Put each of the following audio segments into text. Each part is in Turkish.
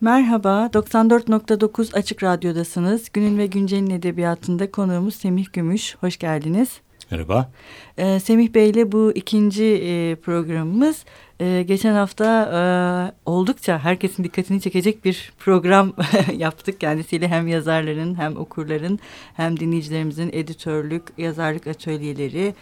Merhaba, 94.9 Açık Radyo'dasınız. Günün ve Güncel'in edebiyatında konuğumuz Semih Gümüş. Hoş geldiniz. Merhaba. Ee, Semih Bey ile bu ikinci e, programımız. Ee, geçen hafta e, oldukça herkesin dikkatini çekecek bir program yaptık. Kendisiyle hem yazarların hem okurların hem dinleyicilerimizin editörlük, yazarlık atölyeleri...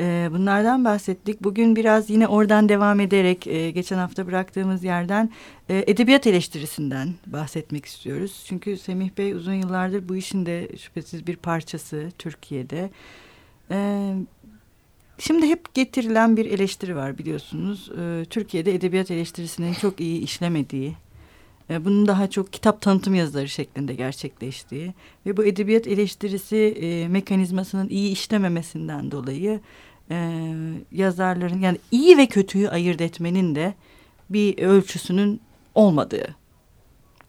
E, bunlardan bahsettik. Bugün biraz yine oradan devam ederek e, geçen hafta bıraktığımız yerden e, edebiyat eleştirisinden bahsetmek istiyoruz. Çünkü Semih Bey uzun yıllardır bu işin de şüphesiz bir parçası Türkiye'de. Şimdi hep getirilen bir eleştiri var biliyorsunuz. Türkiye'de edebiyat eleştirisinin çok iyi işlemediği, bunun daha çok kitap tanıtım yazıları şeklinde gerçekleştiği ve bu edebiyat eleştirisi mekanizmasının iyi işlememesinden dolayı e, yazarların yani iyi ve kötüyü ayırt etmenin de bir ölçüsünün olmadığı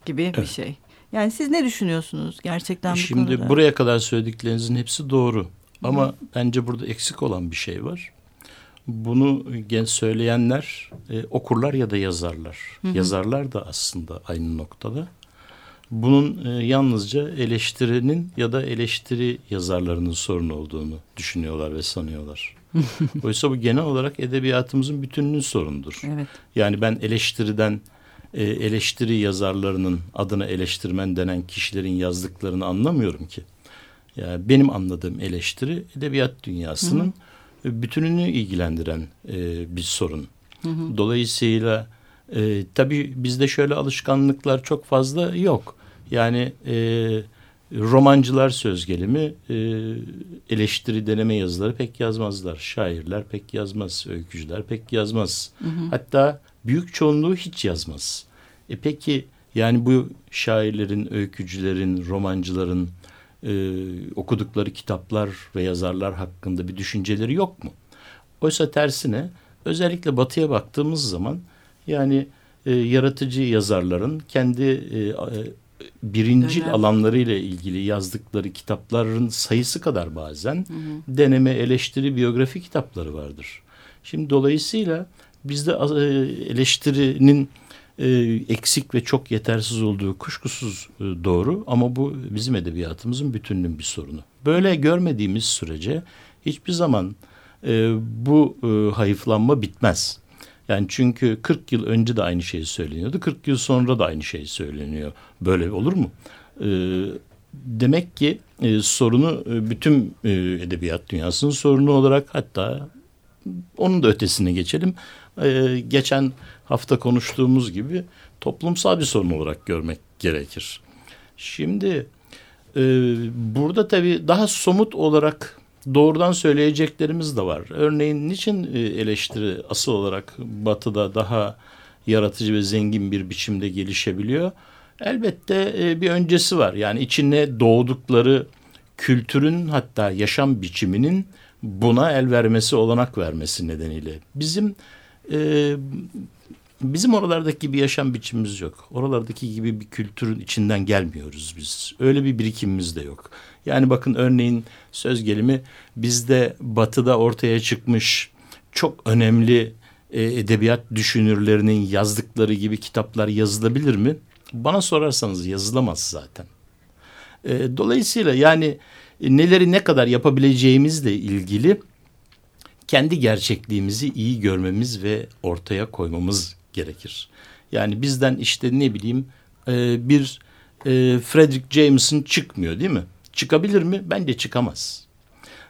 gibi evet. bir şey. Yani siz ne düşünüyorsunuz gerçekten bu Şimdi konuda? buraya kadar söylediklerinizin hepsi doğru. Ama Hı. bence burada eksik olan bir şey var. Bunu söyleyenler e, okurlar ya da yazarlar. Hı hı. Yazarlar da aslında aynı noktada. Bunun e, yalnızca eleştirinin ya da eleştiri yazarlarının sorunu olduğunu düşünüyorlar ve sanıyorlar. Oysa bu genel olarak edebiyatımızın bütününün sorunudur. Evet. Yani ben eleştiriden e, eleştiri yazarlarının adına eleştirmen denen kişilerin yazdıklarını anlamıyorum ki. Yani benim anladığım eleştiri edebiyat dünyasının hı hı. bütününü ilgilendiren e, bir sorun. Hı hı. Dolayısıyla e, tabii bizde şöyle alışkanlıklar çok fazla yok. Yani e, romancılar söz gelimi e, eleştiri deneme yazıları pek yazmazlar. Şairler pek yazmaz, öykücüler pek yazmaz. Hı hı. Hatta büyük çoğunluğu hiç yazmaz. E peki yani bu şairlerin, öykücülerin, romancıların e, okudukları kitaplar ve yazarlar hakkında bir düşünceleri yok mu? Oysa tersine özellikle batıya baktığımız zaman yani e, yaratıcı yazarların kendi e, birincil Önemli. alanlarıyla ilgili yazdıkları kitapların sayısı kadar bazen hı hı. deneme, eleştiri, biyografi kitapları vardır. Şimdi dolayısıyla bizde e, eleştirinin e, eksik ve çok yetersiz olduğu kuşkusuz e, doğru ama bu bizim edebiyatımızın bütününün bir sorunu. Böyle görmediğimiz sürece hiçbir zaman bu hayıflanma bitmez. Yani çünkü 40 yıl önce de aynı şey söyleniyordu. 40 yıl sonra da aynı şey söyleniyor. Böyle olur mu? Ee, demek ki e, sorunu e, bütün e, edebiyat dünyasının sorunu olarak hatta onun da ötesine geçelim. E, geçen hafta konuştuğumuz gibi toplumsal bir sorun olarak görmek gerekir. Şimdi e, burada tabii daha somut olarak doğrudan söyleyeceklerimiz de var. Örneğin niçin e, eleştiri asıl olarak batıda daha yaratıcı ve zengin bir biçimde gelişebiliyor? Elbette e, bir öncesi var. Yani içine doğdukları kültürün hatta yaşam biçiminin buna el vermesi, olanak vermesi nedeniyle. Bizim e, bizim oralardaki bir yaşam biçimimiz yok. Oralardaki gibi bir kültürün içinden gelmiyoruz biz. Öyle bir birikimimiz de yok. Yani bakın örneğin söz gelimi bizde batıda ortaya çıkmış çok önemli e, edebiyat düşünürlerinin yazdıkları gibi kitaplar yazılabilir mi? Bana sorarsanız yazılamaz zaten. E, dolayısıyla yani neleri ne kadar yapabileceğimizle ilgili kendi gerçekliğimizi iyi görmemiz ve ortaya koymamız gerekir. Yani bizden işte ne bileyim e, bir e, Frederick Jameson çıkmıyor değil mi? Çıkabilir mi? Bence çıkamaz.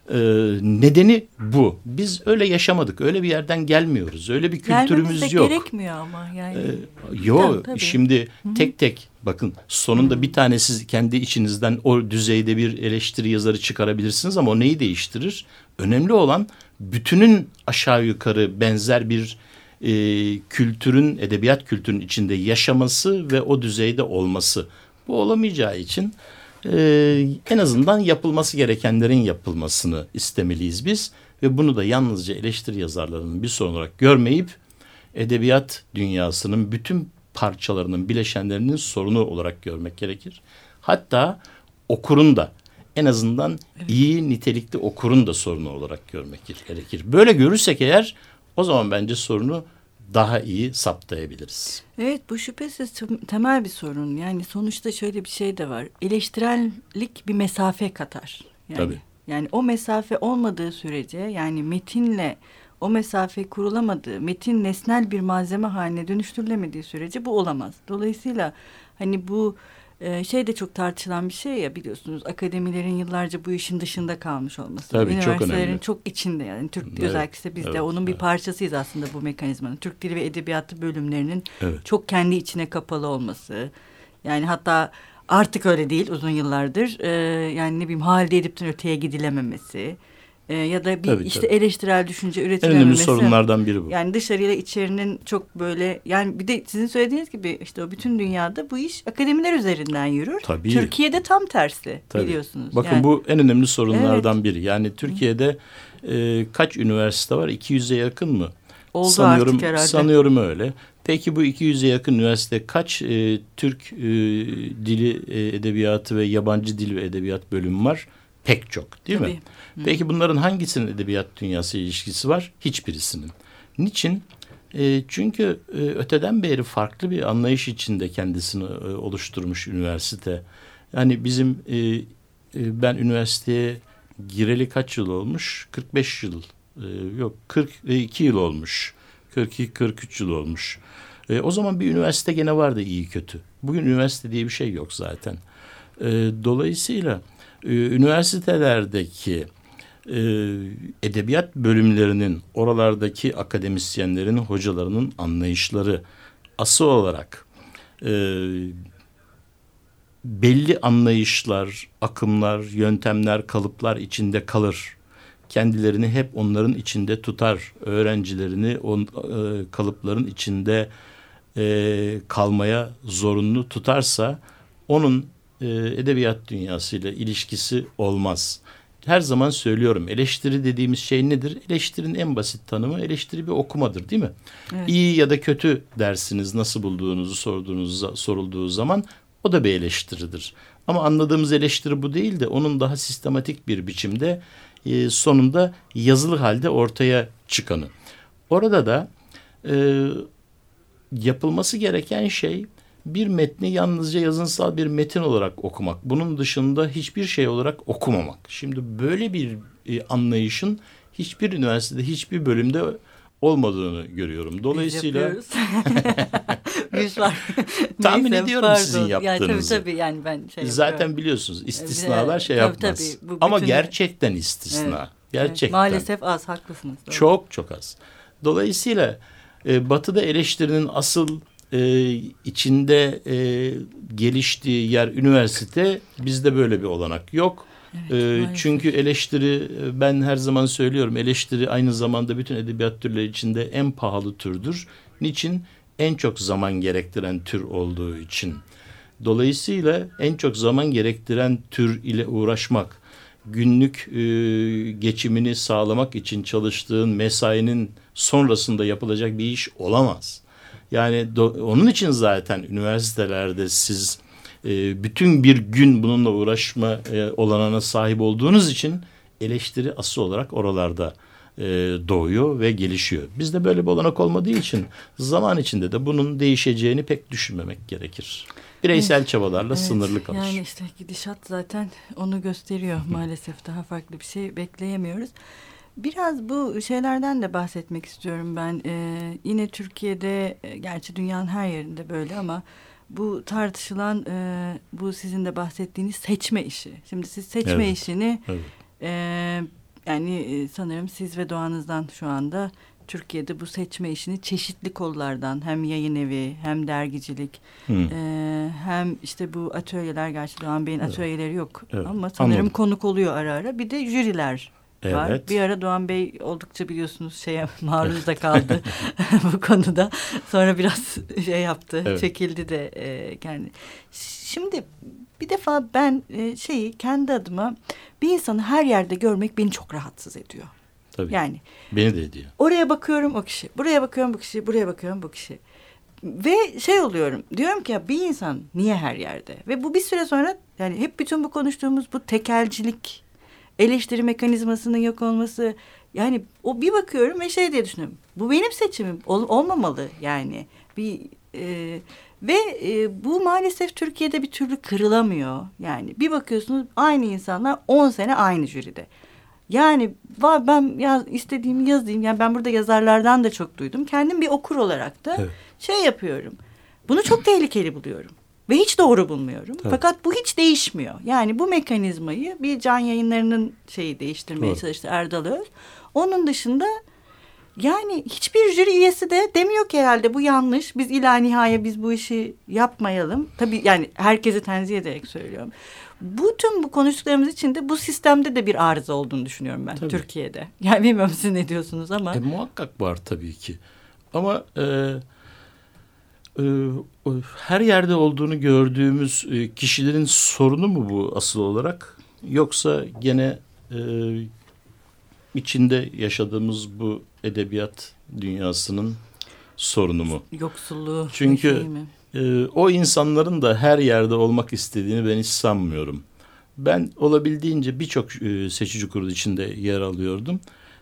Ee, nedeni bu. Biz öyle yaşamadık. Öyle bir yerden gelmiyoruz. Öyle bir kültürümüz yok. gerekmiyor ama yani. Ee, yo tabii. şimdi Hı-hı. tek tek bakın sonunda Hı-hı. bir tane siz kendi içinizden o düzeyde bir eleştiri yazarı çıkarabilirsiniz ama o neyi değiştirir? Önemli olan bütünün aşağı yukarı benzer bir e, kültürün, edebiyat kültürünün içinde yaşaması ve o düzeyde olması. Bu olamayacağı için e, en azından yapılması gerekenlerin yapılmasını istemeliyiz biz. Ve bunu da yalnızca eleştiri yazarlarının bir sorun olarak görmeyip edebiyat dünyasının bütün parçalarının, bileşenlerinin sorunu olarak görmek gerekir. Hatta okurun da en azından evet. iyi nitelikli okurun da sorunu olarak görmek gerekir. Böyle görürsek eğer o zaman bence sorunu daha iyi saptayabiliriz. Evet bu şüphesiz temel bir sorun. Yani sonuçta şöyle bir şey de var. Eleştirellik bir mesafe katar. Yani, Tabii. Yani o mesafe olmadığı sürece yani metinle o mesafe kurulamadığı, metin nesnel bir malzeme haline dönüştürülemediği sürece bu olamaz. Dolayısıyla hani bu e, şey de çok tartışılan bir şey ya biliyorsunuz akademilerin yıllarca bu işin dışında kalmış olması. Tabii Üniversitelerin çok önemli. çok içinde yani Türk Evet, özellikle biz evet, de onun bir evet. parçasıyız aslında bu mekanizmanın. Türk Dili ve Edebiyatı bölümlerinin Evet. çok kendi içine kapalı olması. Yani hatta artık öyle değil uzun yıllardır. Ee, yani ne bileyim halde edipten öteye gidilememesi. Ee, ya da bir Tabii, işte tabii. eleştirel düşünce En önemli sorunlardan biri bu. Yani dışarıyla içerinin çok böyle yani bir de sizin söylediğiniz gibi işte o bütün dünyada bu iş akademiler üzerinden yürür. Tabii. Türkiye'de tam tersi Tabii. biliyorsunuz. Bakın Yani- bu en önemli sorunlardan biri. Yani Türkiye'de e, kaç üniversite var? 200'e yakın mı? oldu sanıyorum, artık herhalde. Sanıyorum öyle. Peki bu 200'e yakın üniversite kaç e, Türk e, dili, e, edebiyatı ve yabancı dil ve edebiyat bölümü var? Pek çok değil mi? Tabii. Peki bunların hangisinin edebiyat dünyası ilişkisi var? Hiçbirisinin. Niçin? E, çünkü e, öteden beri farklı bir anlayış içinde kendisini e, oluşturmuş üniversite. Yani bizim e, e, ben üniversiteye gireli kaç yıl olmuş? 45 yıl. E, yok 42 yıl olmuş. 42-43 yıl olmuş. E, o zaman bir üniversite gene vardı iyi kötü. Bugün üniversite diye bir şey yok zaten. E, dolayısıyla e, üniversitelerdeki e, edebiyat bölümlerinin oralardaki akademisyenlerin, hocalarının anlayışları asıl olarak e, belli anlayışlar, akımlar, yöntemler, kalıplar içinde kalır. Kendilerini hep onların içinde tutar. Öğrencilerini o e, kalıpların içinde kalmaya zorunlu tutarsa onun e, edebiyat dünyasıyla ilişkisi olmaz. Her zaman söylüyorum eleştiri dediğimiz şey nedir? Eleştirinin en basit tanımı eleştiri bir okumadır değil mi? Evet. İyi ya da kötü dersiniz nasıl bulduğunuzu sorduğunuz sorulduğu zaman o da bir eleştiridir. Ama anladığımız eleştiri bu değil de onun daha sistematik bir biçimde e, sonunda yazılı halde ortaya çıkanı. Orada da e, yapılması gereken şey bir metni yalnızca yazınsal bir metin olarak okumak. Bunun dışında hiçbir şey olarak okumamak. Şimdi böyle bir e, anlayışın hiçbir üniversitede, hiçbir bölümde olmadığını görüyorum. Dolayısıyla Biz Biz var. Tahmin Neyse, ediyorum pardon. sizin Yani yaptığınızı. tabii tabii yani ben şey zaten yapıyorum. biliyorsunuz istisnalar şey Tabii, yapmaz. tabii. Bu Ama bütün- gerçekten istisna. Evet. Gerçekten. Evet, maalesef az haklısınız. Doğru. Çok çok az. Dolayısıyla e, Batı'da eleştirinin asıl e, içinde e, geliştiği yer üniversite bizde böyle bir olanak yok. Evet, E, çünkü eleştiri e, ben her zaman söylüyorum eleştiri aynı zamanda bütün edebiyat türleri içinde en pahalı türdür. Niçin? En çok zaman gerektiren tür olduğu için. Dolayısıyla en çok zaman gerektiren tür ile uğraşmak, günlük e, geçimini sağlamak için çalıştığın mesainin sonrasında yapılacak bir iş olamaz. Yani do- onun için zaten üniversitelerde siz e, bütün bir gün bununla uğraşma e, olanağına sahip olduğunuz için eleştiri asıl olarak oralarda e, doğuyor ve gelişiyor. Bizde böyle bir olanak olmadığı için zaman içinde de bunun değişeceğini pek düşünmemek gerekir. Bireysel çabalarla Evet, sınırlı kalır. Yani işte gidişat zaten onu gösteriyor maalesef. Daha farklı bir şey bekleyemiyoruz. Biraz bu şeylerden de bahsetmek istiyorum ben. Ee, yine Türkiye'de, e, gerçi dünyanın her yerinde böyle ama bu tartışılan, e, bu sizin de bahsettiğiniz seçme işi. Şimdi siz seçme Evet. işini, Evet. e, yani e, sanırım siz ve doğanızdan şu anda Türkiye'de bu seçme işini çeşitli kollardan hem yayın evi hem dergicilik ee, hem işte bu atölyeler gerçi Doğan Bey'in atölyeleri yok Evet, ama sanırım anladım. konuk oluyor ara ara. Bir de jüriler var. Evet. Bir ara Doğan Bey oldukça biliyorsunuz şeye maruz da kaldı bu konuda. Sonra biraz şey yaptı, Evet. çekildi de e, kendi. Şimdi bir defa ben e, şeyi kendi adıma bir insanı her yerde görmek beni çok rahatsız ediyor. Tabii. Yani Beni de ediyor. Oraya bakıyorum o kişi, buraya bakıyorum bu kişi, buraya bakıyorum bu kişi. Ve şey oluyorum, diyorum ki ya bir insan niye her yerde? Ve bu bir süre sonra yani hep bütün bu konuştuğumuz bu tekelcilik, eleştiri mekanizmasının yok olması, Yani o bir bakıyorum ve şey diye düşünüyorum. Bu benim seçimim. Ol, olmamalı yani. Bir e, ve e, bu maalesef Türkiye'de bir türlü kırılamıyor. Yani bir bakıyorsunuz aynı insanlar 10 sene aynı jüride. Yani ben yaz, istediğimi yazayım. Yani ben burada yazarlardan da çok duydum. Kendim bir okur olarak da evet. şey yapıyorum. Bunu çok tehlikeli buluyorum. Ve hiç doğru bulmuyorum. Tabii. Fakat bu hiç değişmiyor. Yani bu mekanizmayı bir can yayınlarının şeyi değiştirmeye Doğru. çalıştı Erdal Öz. Onun dışında yani hiçbir jüri üyesi de demiyor ki herhalde bu yanlış. Biz ila nihaya biz bu işi yapmayalım. Tabii yani herkesi tenzih ederek söylüyorum. Bu tüm bu konuştuklarımız için de bu sistemde de bir arıza olduğunu düşünüyorum ben tabii. Türkiye'de. Yani bilmiyorum siz ne diyorsunuz ama. E, muhakkak var tabii ki. Ama e, her yerde olduğunu gördüğümüz e, kişilerin sorunu mu bu asıl olarak? Yoksa gene e, içinde yaşadığımız bu edebiyat dünyasının sorunu mu? Yoksulluğu. Çünkü şey e, o insanların da her yerde olmak istediğini ben hiç sanmıyorum. Ben olabildiğince birçok e, seçici kurulu içinde yer alıyordum.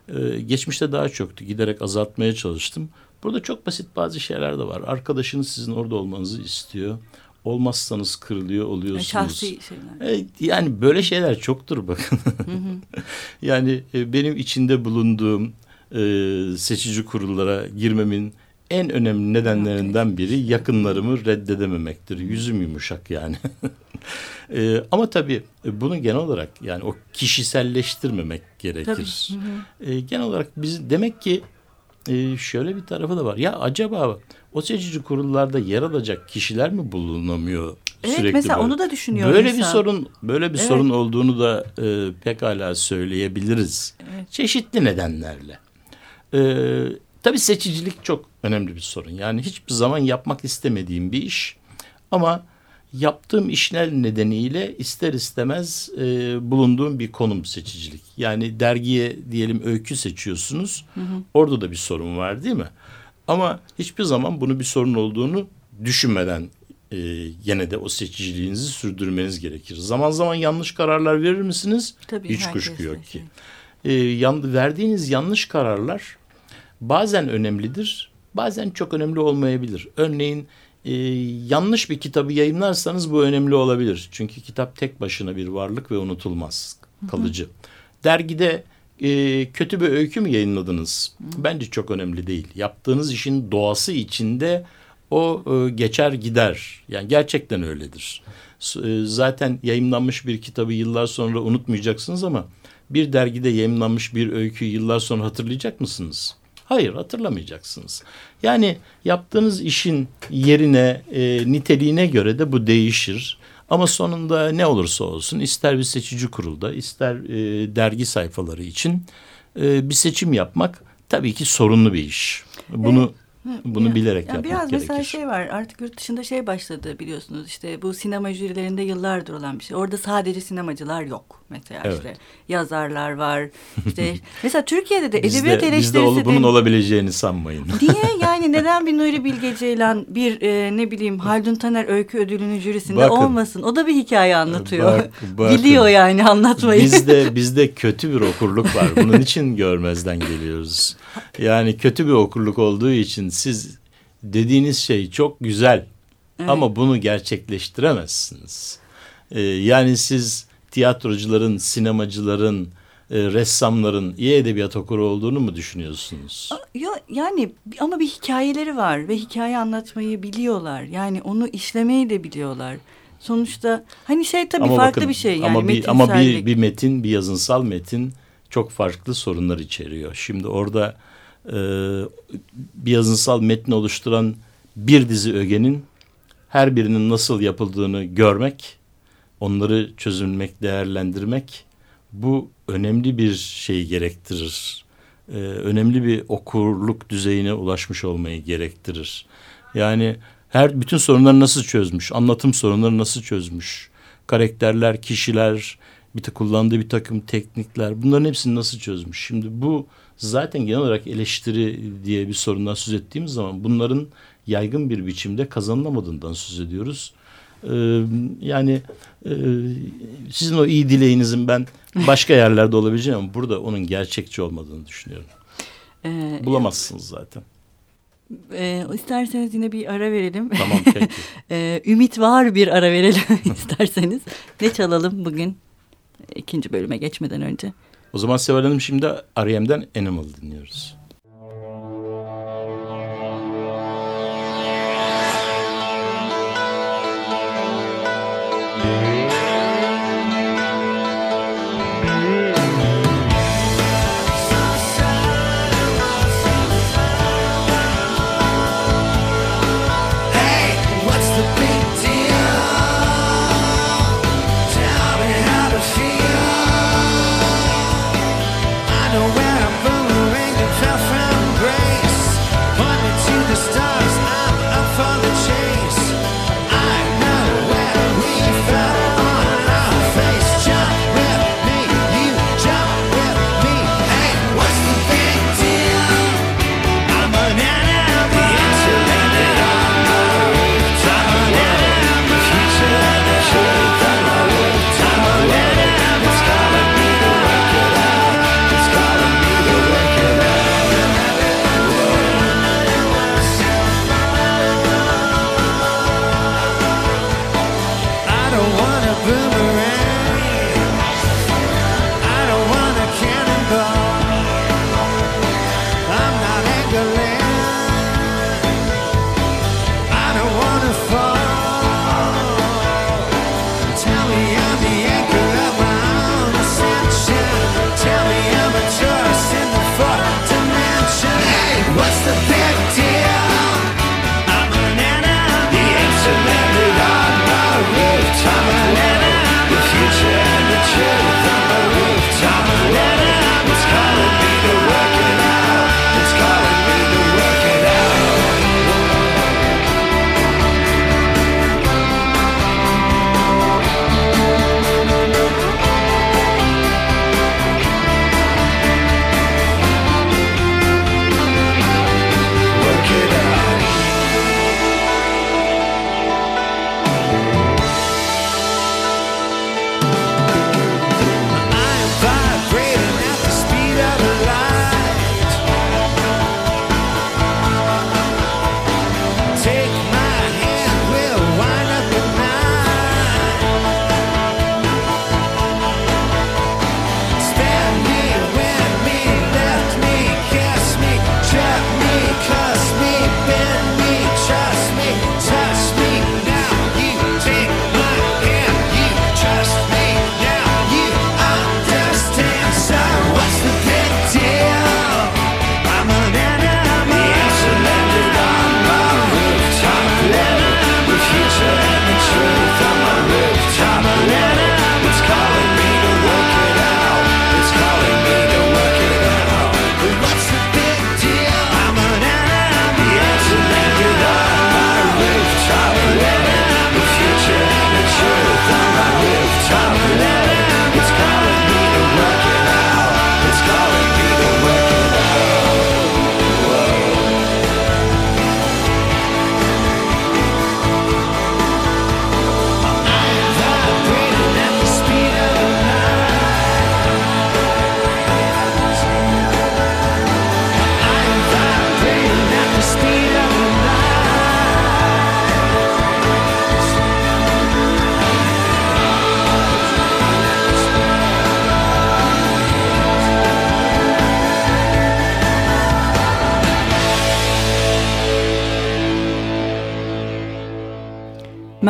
E, geçmişte daha çoktu. Giderek azaltmaya çalıştım. Burada çok basit bazı şeyler de var. Arkadaşınız sizin orada olmanızı istiyor. Olmazsanız kırılıyor oluyorsunuz. Şahsi şeyler. E, yani böyle şeyler çoktur bakın. yani e, benim içinde bulunduğum e, seçici kurullara girmemin en önemli nedenlerinden biri yakınlarımı reddedememektir. Yüzüm yumuşak yani. e, ama tabii bunu genel olarak yani o kişiselleştirmemek gerekir. E, genel olarak biz demek ki e, şöyle bir tarafı da var. Ya acaba o seçici kurullarda yer alacak kişiler mi bulunamıyor evet, sürekli? mesela böyle? onu da düşünüyorum. Böyle insan. bir sorun, böyle bir evet. sorun olduğunu da e, pekala söyleyebiliriz. Evet. Çeşitli nedenlerle. E, tabii seçicilik çok önemli bir sorun. Yani hiçbir zaman yapmak istemediğim bir iş ama yaptığım işler nedeniyle ister istemez e, bulunduğum bir konum seçicilik. Yani dergiye diyelim öykü seçiyorsunuz. Hı hı. Orada da bir sorun var değil mi? Ama hiçbir zaman bunu bir sorun olduğunu düşünmeden e, yine de o seçiciliğinizi sürdürmeniz gerekir. Zaman zaman yanlış kararlar verir misiniz? Tabii, Hiç kuşku yok ki. E, yan, verdiğiniz yanlış kararlar bazen önemlidir, bazen çok önemli olmayabilir. Örneğin e, yanlış bir kitabı yayınlarsanız bu önemli olabilir. Çünkü kitap tek başına bir varlık ve unutulmaz, kalıcı. Hı hı. Dergide e, kötü bir öykü mü yayınladınız? Hı. Bence çok önemli değil. Yaptığınız işin doğası içinde o e, geçer gider. Yani gerçekten öyledir. E, zaten yayınlanmış bir kitabı yıllar sonra unutmayacaksınız ama bir dergide yayınlanmış bir öyküyü yıllar sonra hatırlayacak mısınız? Hayır hatırlamayacaksınız. Yani yaptığınız işin yerine, e, niteliğine göre de bu değişir. Ama sonunda ne olursa olsun ister bir seçici kurulda ister e, dergi sayfaları için e, bir seçim yapmak tabii ki sorunlu bir iş. Bunu evet. Bunu ya, bilerek ya yapmak biraz gerekir. Biraz mesela şey var artık yurt dışında şey başladı biliyorsunuz işte bu sinema jürilerinde yıllardır olan bir şey. Orada sadece sinemacılar yok mesela evet. işte yazarlar var. işte mesela Türkiye'de de edebiyat eleştirisi bizde ol, bunun de, olabileceğini sanmayın. Diye yani neden bir Nuri Bilge Ceylan bir e, ne bileyim Haldun Taner öykü ödülünün jürisinde bakın, olmasın. O da bir hikaye anlatıyor. Bak, bakın, Biliyor yani anlatmayı. Bizde bizde kötü bir okurluk var. Bunun için görmezden geliyoruz. Yani kötü bir okurluk olduğu için siz dediğiniz şey çok güzel evet. ama bunu gerçekleştiremezsiniz. Ee, yani siz tiyatrocuların, sinemacıların, e, ressamların iyi edebiyat okuru olduğunu mu düşünüyorsunuz? Ya, yani ama bir hikayeleri var ve hikaye anlatmayı biliyorlar. Yani onu işlemeyi de biliyorlar. Sonuçta hani şey tabii ama farklı bakın, bir şey yani ama bir, ama bir, bir metin, bir yazınsal metin çok farklı sorunlar içeriyor. Şimdi orada e, bir yazınsal metni oluşturan bir dizi ögenin her birinin nasıl yapıldığını görmek, onları çözülmek, değerlendirmek bu önemli bir şey gerektirir. Ee, önemli bir okurluk düzeyine ulaşmış olmayı gerektirir. Yani her bütün sorunları nasıl çözmüş, anlatım sorunları nasıl çözmüş, karakterler, kişiler, bir de kullandığı bir takım teknikler bunların hepsini nasıl çözmüş. Şimdi bu zaten genel olarak eleştiri diye bir sorundan söz ettiğimiz zaman bunların yaygın bir biçimde kazanılamadığından söz ediyoruz. Ee, yani e, sizin o iyi dileğinizin ben başka yerlerde olabileceğim ama burada onun gerçekçi olmadığını düşünüyorum. Ee, Bulamazsınız zaten. E, isterseniz yine bir ara verelim. Tamam peki. e, ümit var bir ara verelim isterseniz. Ne çalalım bugün ikinci bölüme geçmeden önce? O zaman Seval Hanım şimdi R.E.M'den Animal dinliyoruz.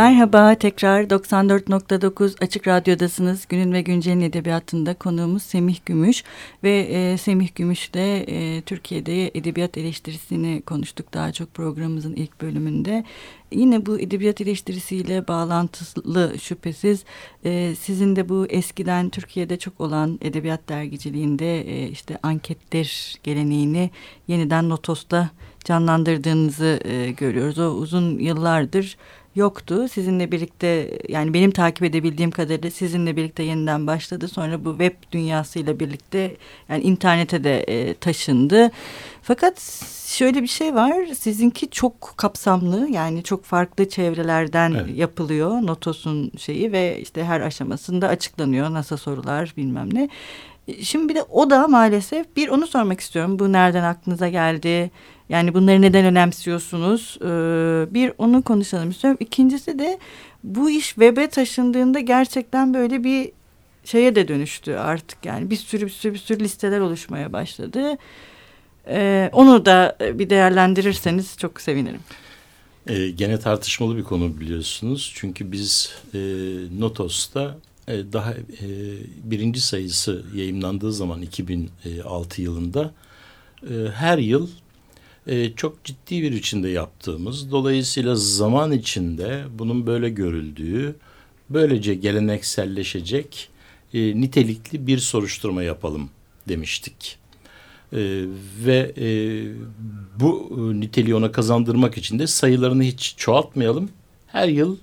Merhaba tekrar 94.9 Açık Radyo'dasınız. Günün ve Güncel'in edebiyatında konuğumuz Semih Gümüş ve e, Semih Gümüş'le e, Türkiye'de edebiyat eleştirisini konuştuk daha çok programımızın ilk bölümünde. Yine bu edebiyat eleştirisiyle bağlantılı şüphesiz e, sizin de bu eskiden Türkiye'de çok olan edebiyat dergiciliğinde e, işte anketler geleneğini yeniden Notos'ta canlandırdığınızı e, görüyoruz. O uzun yıllardır yoktu. Sizinle birlikte yani benim takip edebildiğim kadarıyla sizinle birlikte yeniden başladı. Sonra bu web dünyasıyla birlikte yani internete de e, taşındı. Fakat şöyle bir şey var. Sizinki çok kapsamlı yani çok farklı çevrelerden evet. yapılıyor. Notos'un şeyi ve işte her aşamasında açıklanıyor. NASA sorular bilmem ne. Şimdi bir de o da maalesef bir onu sormak istiyorum. Bu nereden aklınıza geldi? Yani bunları neden önemsiyorsunuz? Ee, bir onu konuşalım istiyorum. İkincisi de bu iş web'e taşındığında gerçekten böyle bir şeye de dönüştü artık. Yani bir sürü bir sürü bir sürü listeler oluşmaya başladı. Ee, onu da bir değerlendirirseniz çok sevinirim. Ee, gene tartışmalı bir konu biliyorsunuz. Çünkü biz e, Notos'ta e, daha e, birinci sayısı yayımlandığı zaman 2006 yılında e, her yıl e, çok ciddi bir içinde yaptığımız, dolayısıyla zaman içinde bunun böyle görüldüğü, böylece gelenekselleşecek e, nitelikli bir soruşturma yapalım demiştik. E, ve e, bu niteliği ona kazandırmak için de sayılarını hiç çoğaltmayalım. Her yıl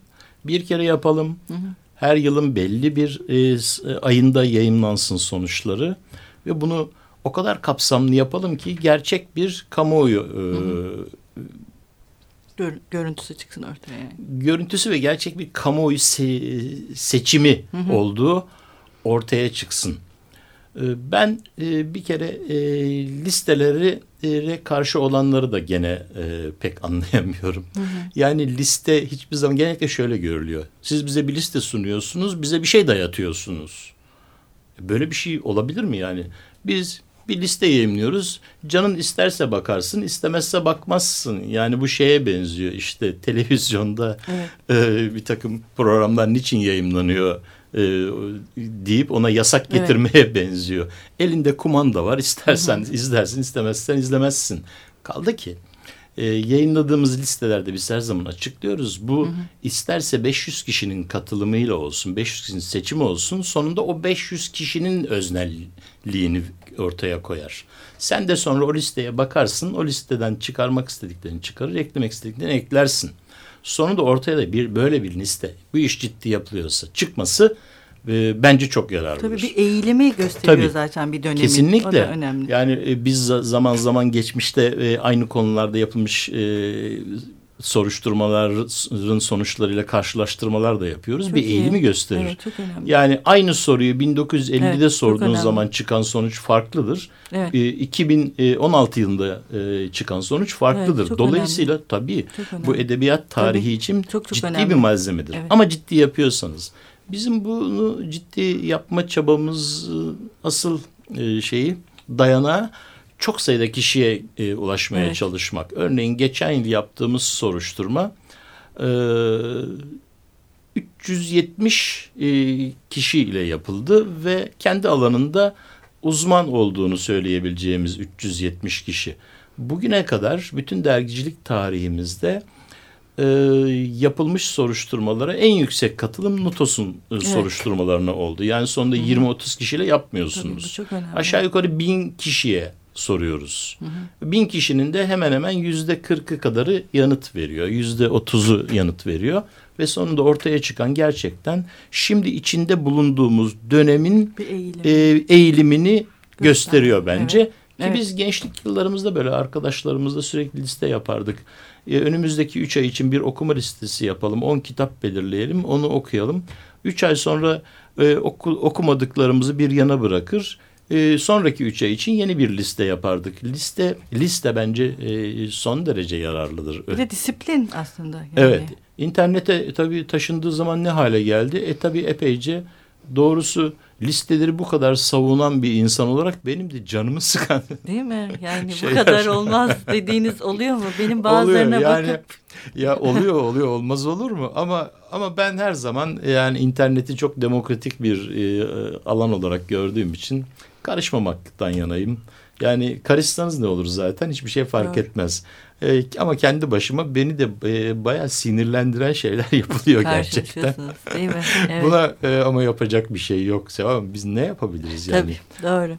bir kere yapalım. Hı hı. Her yılın belli bir e ayında yayınlansın sonuçları ve bunu o kadar kapsamlı yapalım ki gerçek bir kamuoyu e, Gör, görüntüsü çıksın ortaya. Yani. Görüntüsü ve gerçek bir kamuoyu se seçimi hı hı. olduğu ortaya çıksın. E, ben e, bir kere e, listeleri karşı olanları da gene pek anlayamıyorum. Hı hı. Yani liste hiçbir zaman genellikle şöyle görülüyor. Siz bize bir liste sunuyorsunuz, bize bir şey dayatıyorsunuz. Böyle bir şey olabilir mi yani? Biz bir liste yayınlıyoruz. Canın isterse bakarsın, istemezse bakmazsın. Yani bu şeye benziyor işte televizyonda evet. e, bir takım programlar niçin yayınlanıyor e, deyip ona yasak getirmeye evet. benziyor. Elinde kumanda var, istersen Hı-hı. izlersin, istemezsen izlemezsin. Kaldı ki e, yayınladığımız listelerde biz her zaman açıklıyoruz. Bu hı hı. isterse 500 kişinin katılımıyla olsun, 500 kişinin seçimi olsun sonunda o 500 kişinin öznelliğini ortaya koyar. Sen de sonra o listeye bakarsın, o listeden çıkarmak istediklerini çıkarır, eklemek istediklerini eklersin. Sonunda ortaya da bir böyle bir liste, bu iş ciddi yapılıyorsa çıkması e, bence çok yararlı. Tabii bir eğilimi gösteriyor Tabii, zaten bir dönemin. Kesinlikle. O da önemli. Yani e, biz zaman zaman geçmişte e, aynı konularda yapılmış e, soruşturmaların sonuçlarıyla karşılaştırmalar da yapıyoruz. Çok bir iyi. eğilimi gösterir. Evet, çok önemli. Yani aynı soruyu 1950'de evet, sorduğun zaman çıkan sonuç farklıdır. Evet. E, 2016 yılında e, çıkan sonuç farklıdır. Evet, Dolayısıyla önemli. tabii bu edebiyat tarihi tabii. için çok, çok ciddi önemli. bir malzemedir. Evet. Ama ciddi yapıyorsanız Bizim bunu ciddi yapma çabamız asıl e, şeyi dayanağı çok sayıda kişiye e, ulaşmaya evet. çalışmak. Örneğin geçen yıl yaptığımız soruşturma e, 370 e, kişiyle yapıldı ve kendi alanında uzman olduğunu söyleyebileceğimiz 370 kişi. Bugüne kadar bütün dergicilik tarihimizde e, yapılmış soruşturmalara en yüksek katılım NUTOS'un e, evet. soruşturmalarına oldu. Yani sonunda 20-30 kişiyle yapmıyorsunuz. Tabii, çok önemli. Aşağı yukarı bin kişiye soruyoruz. Hı hı. Bin kişinin de hemen hemen yüzde kırkı kadarı yanıt veriyor. Yüzde otuzu yanıt veriyor. Ve sonunda ortaya çıkan gerçekten şimdi içinde bulunduğumuz dönemin eğilim. e, eğilimini Göster. gösteriyor bence. Evet. Ki evet. biz gençlik yıllarımızda böyle arkadaşlarımızla sürekli liste yapardık. Ee, önümüzdeki üç ay için bir okuma listesi yapalım. On kitap belirleyelim, onu okuyalım. Üç ay sonra e, oku, okumadıklarımızı bir yana bırakır. E, sonraki üç ay için yeni bir liste yapardık. Liste liste bence e, son derece yararlıdır. Bir de disiplin aslında. Yani. Evet. İnternete tabii taşındığı zaman ne hale geldi? E tabii epeyce doğrusu listeleri bu kadar savunan bir insan olarak benim de canımı sıkan. Değil mi? Yani bu kadar olmaz dediğiniz oluyor mu? Benim bazılarına oluyor, yani, bakıp ya oluyor oluyor olmaz olur mu? Ama ama ben her zaman yani interneti çok demokratik bir e, alan olarak gördüğüm için karışmamaktan yanayım. Yani karışsanız ne olur zaten hiçbir şey fark evet. etmez. E, ama kendi başıma beni de e, bayağı sinirlendiren şeyler yapılıyor gerçekten. Değil mi? Evet. Buna e, ama yapacak bir şey yok. Ama biz ne yapabiliriz yani? Tabii doğru.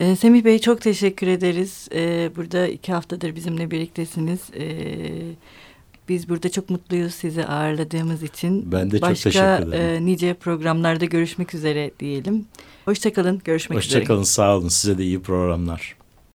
Ee, Semih Bey çok teşekkür ederiz. Ee, burada iki haftadır bizimle birliktesiniz. Ee, Biz burada çok mutluyuz sizi ağırladığımız için. Ben de Başka, çok teşekkür ederim. E, nice programlarda görüşmek üzere diyelim. Hoşçakalın, görüşmek Hoşça üzere. Hoşçakalın, sağ olun. Size de iyi programlar.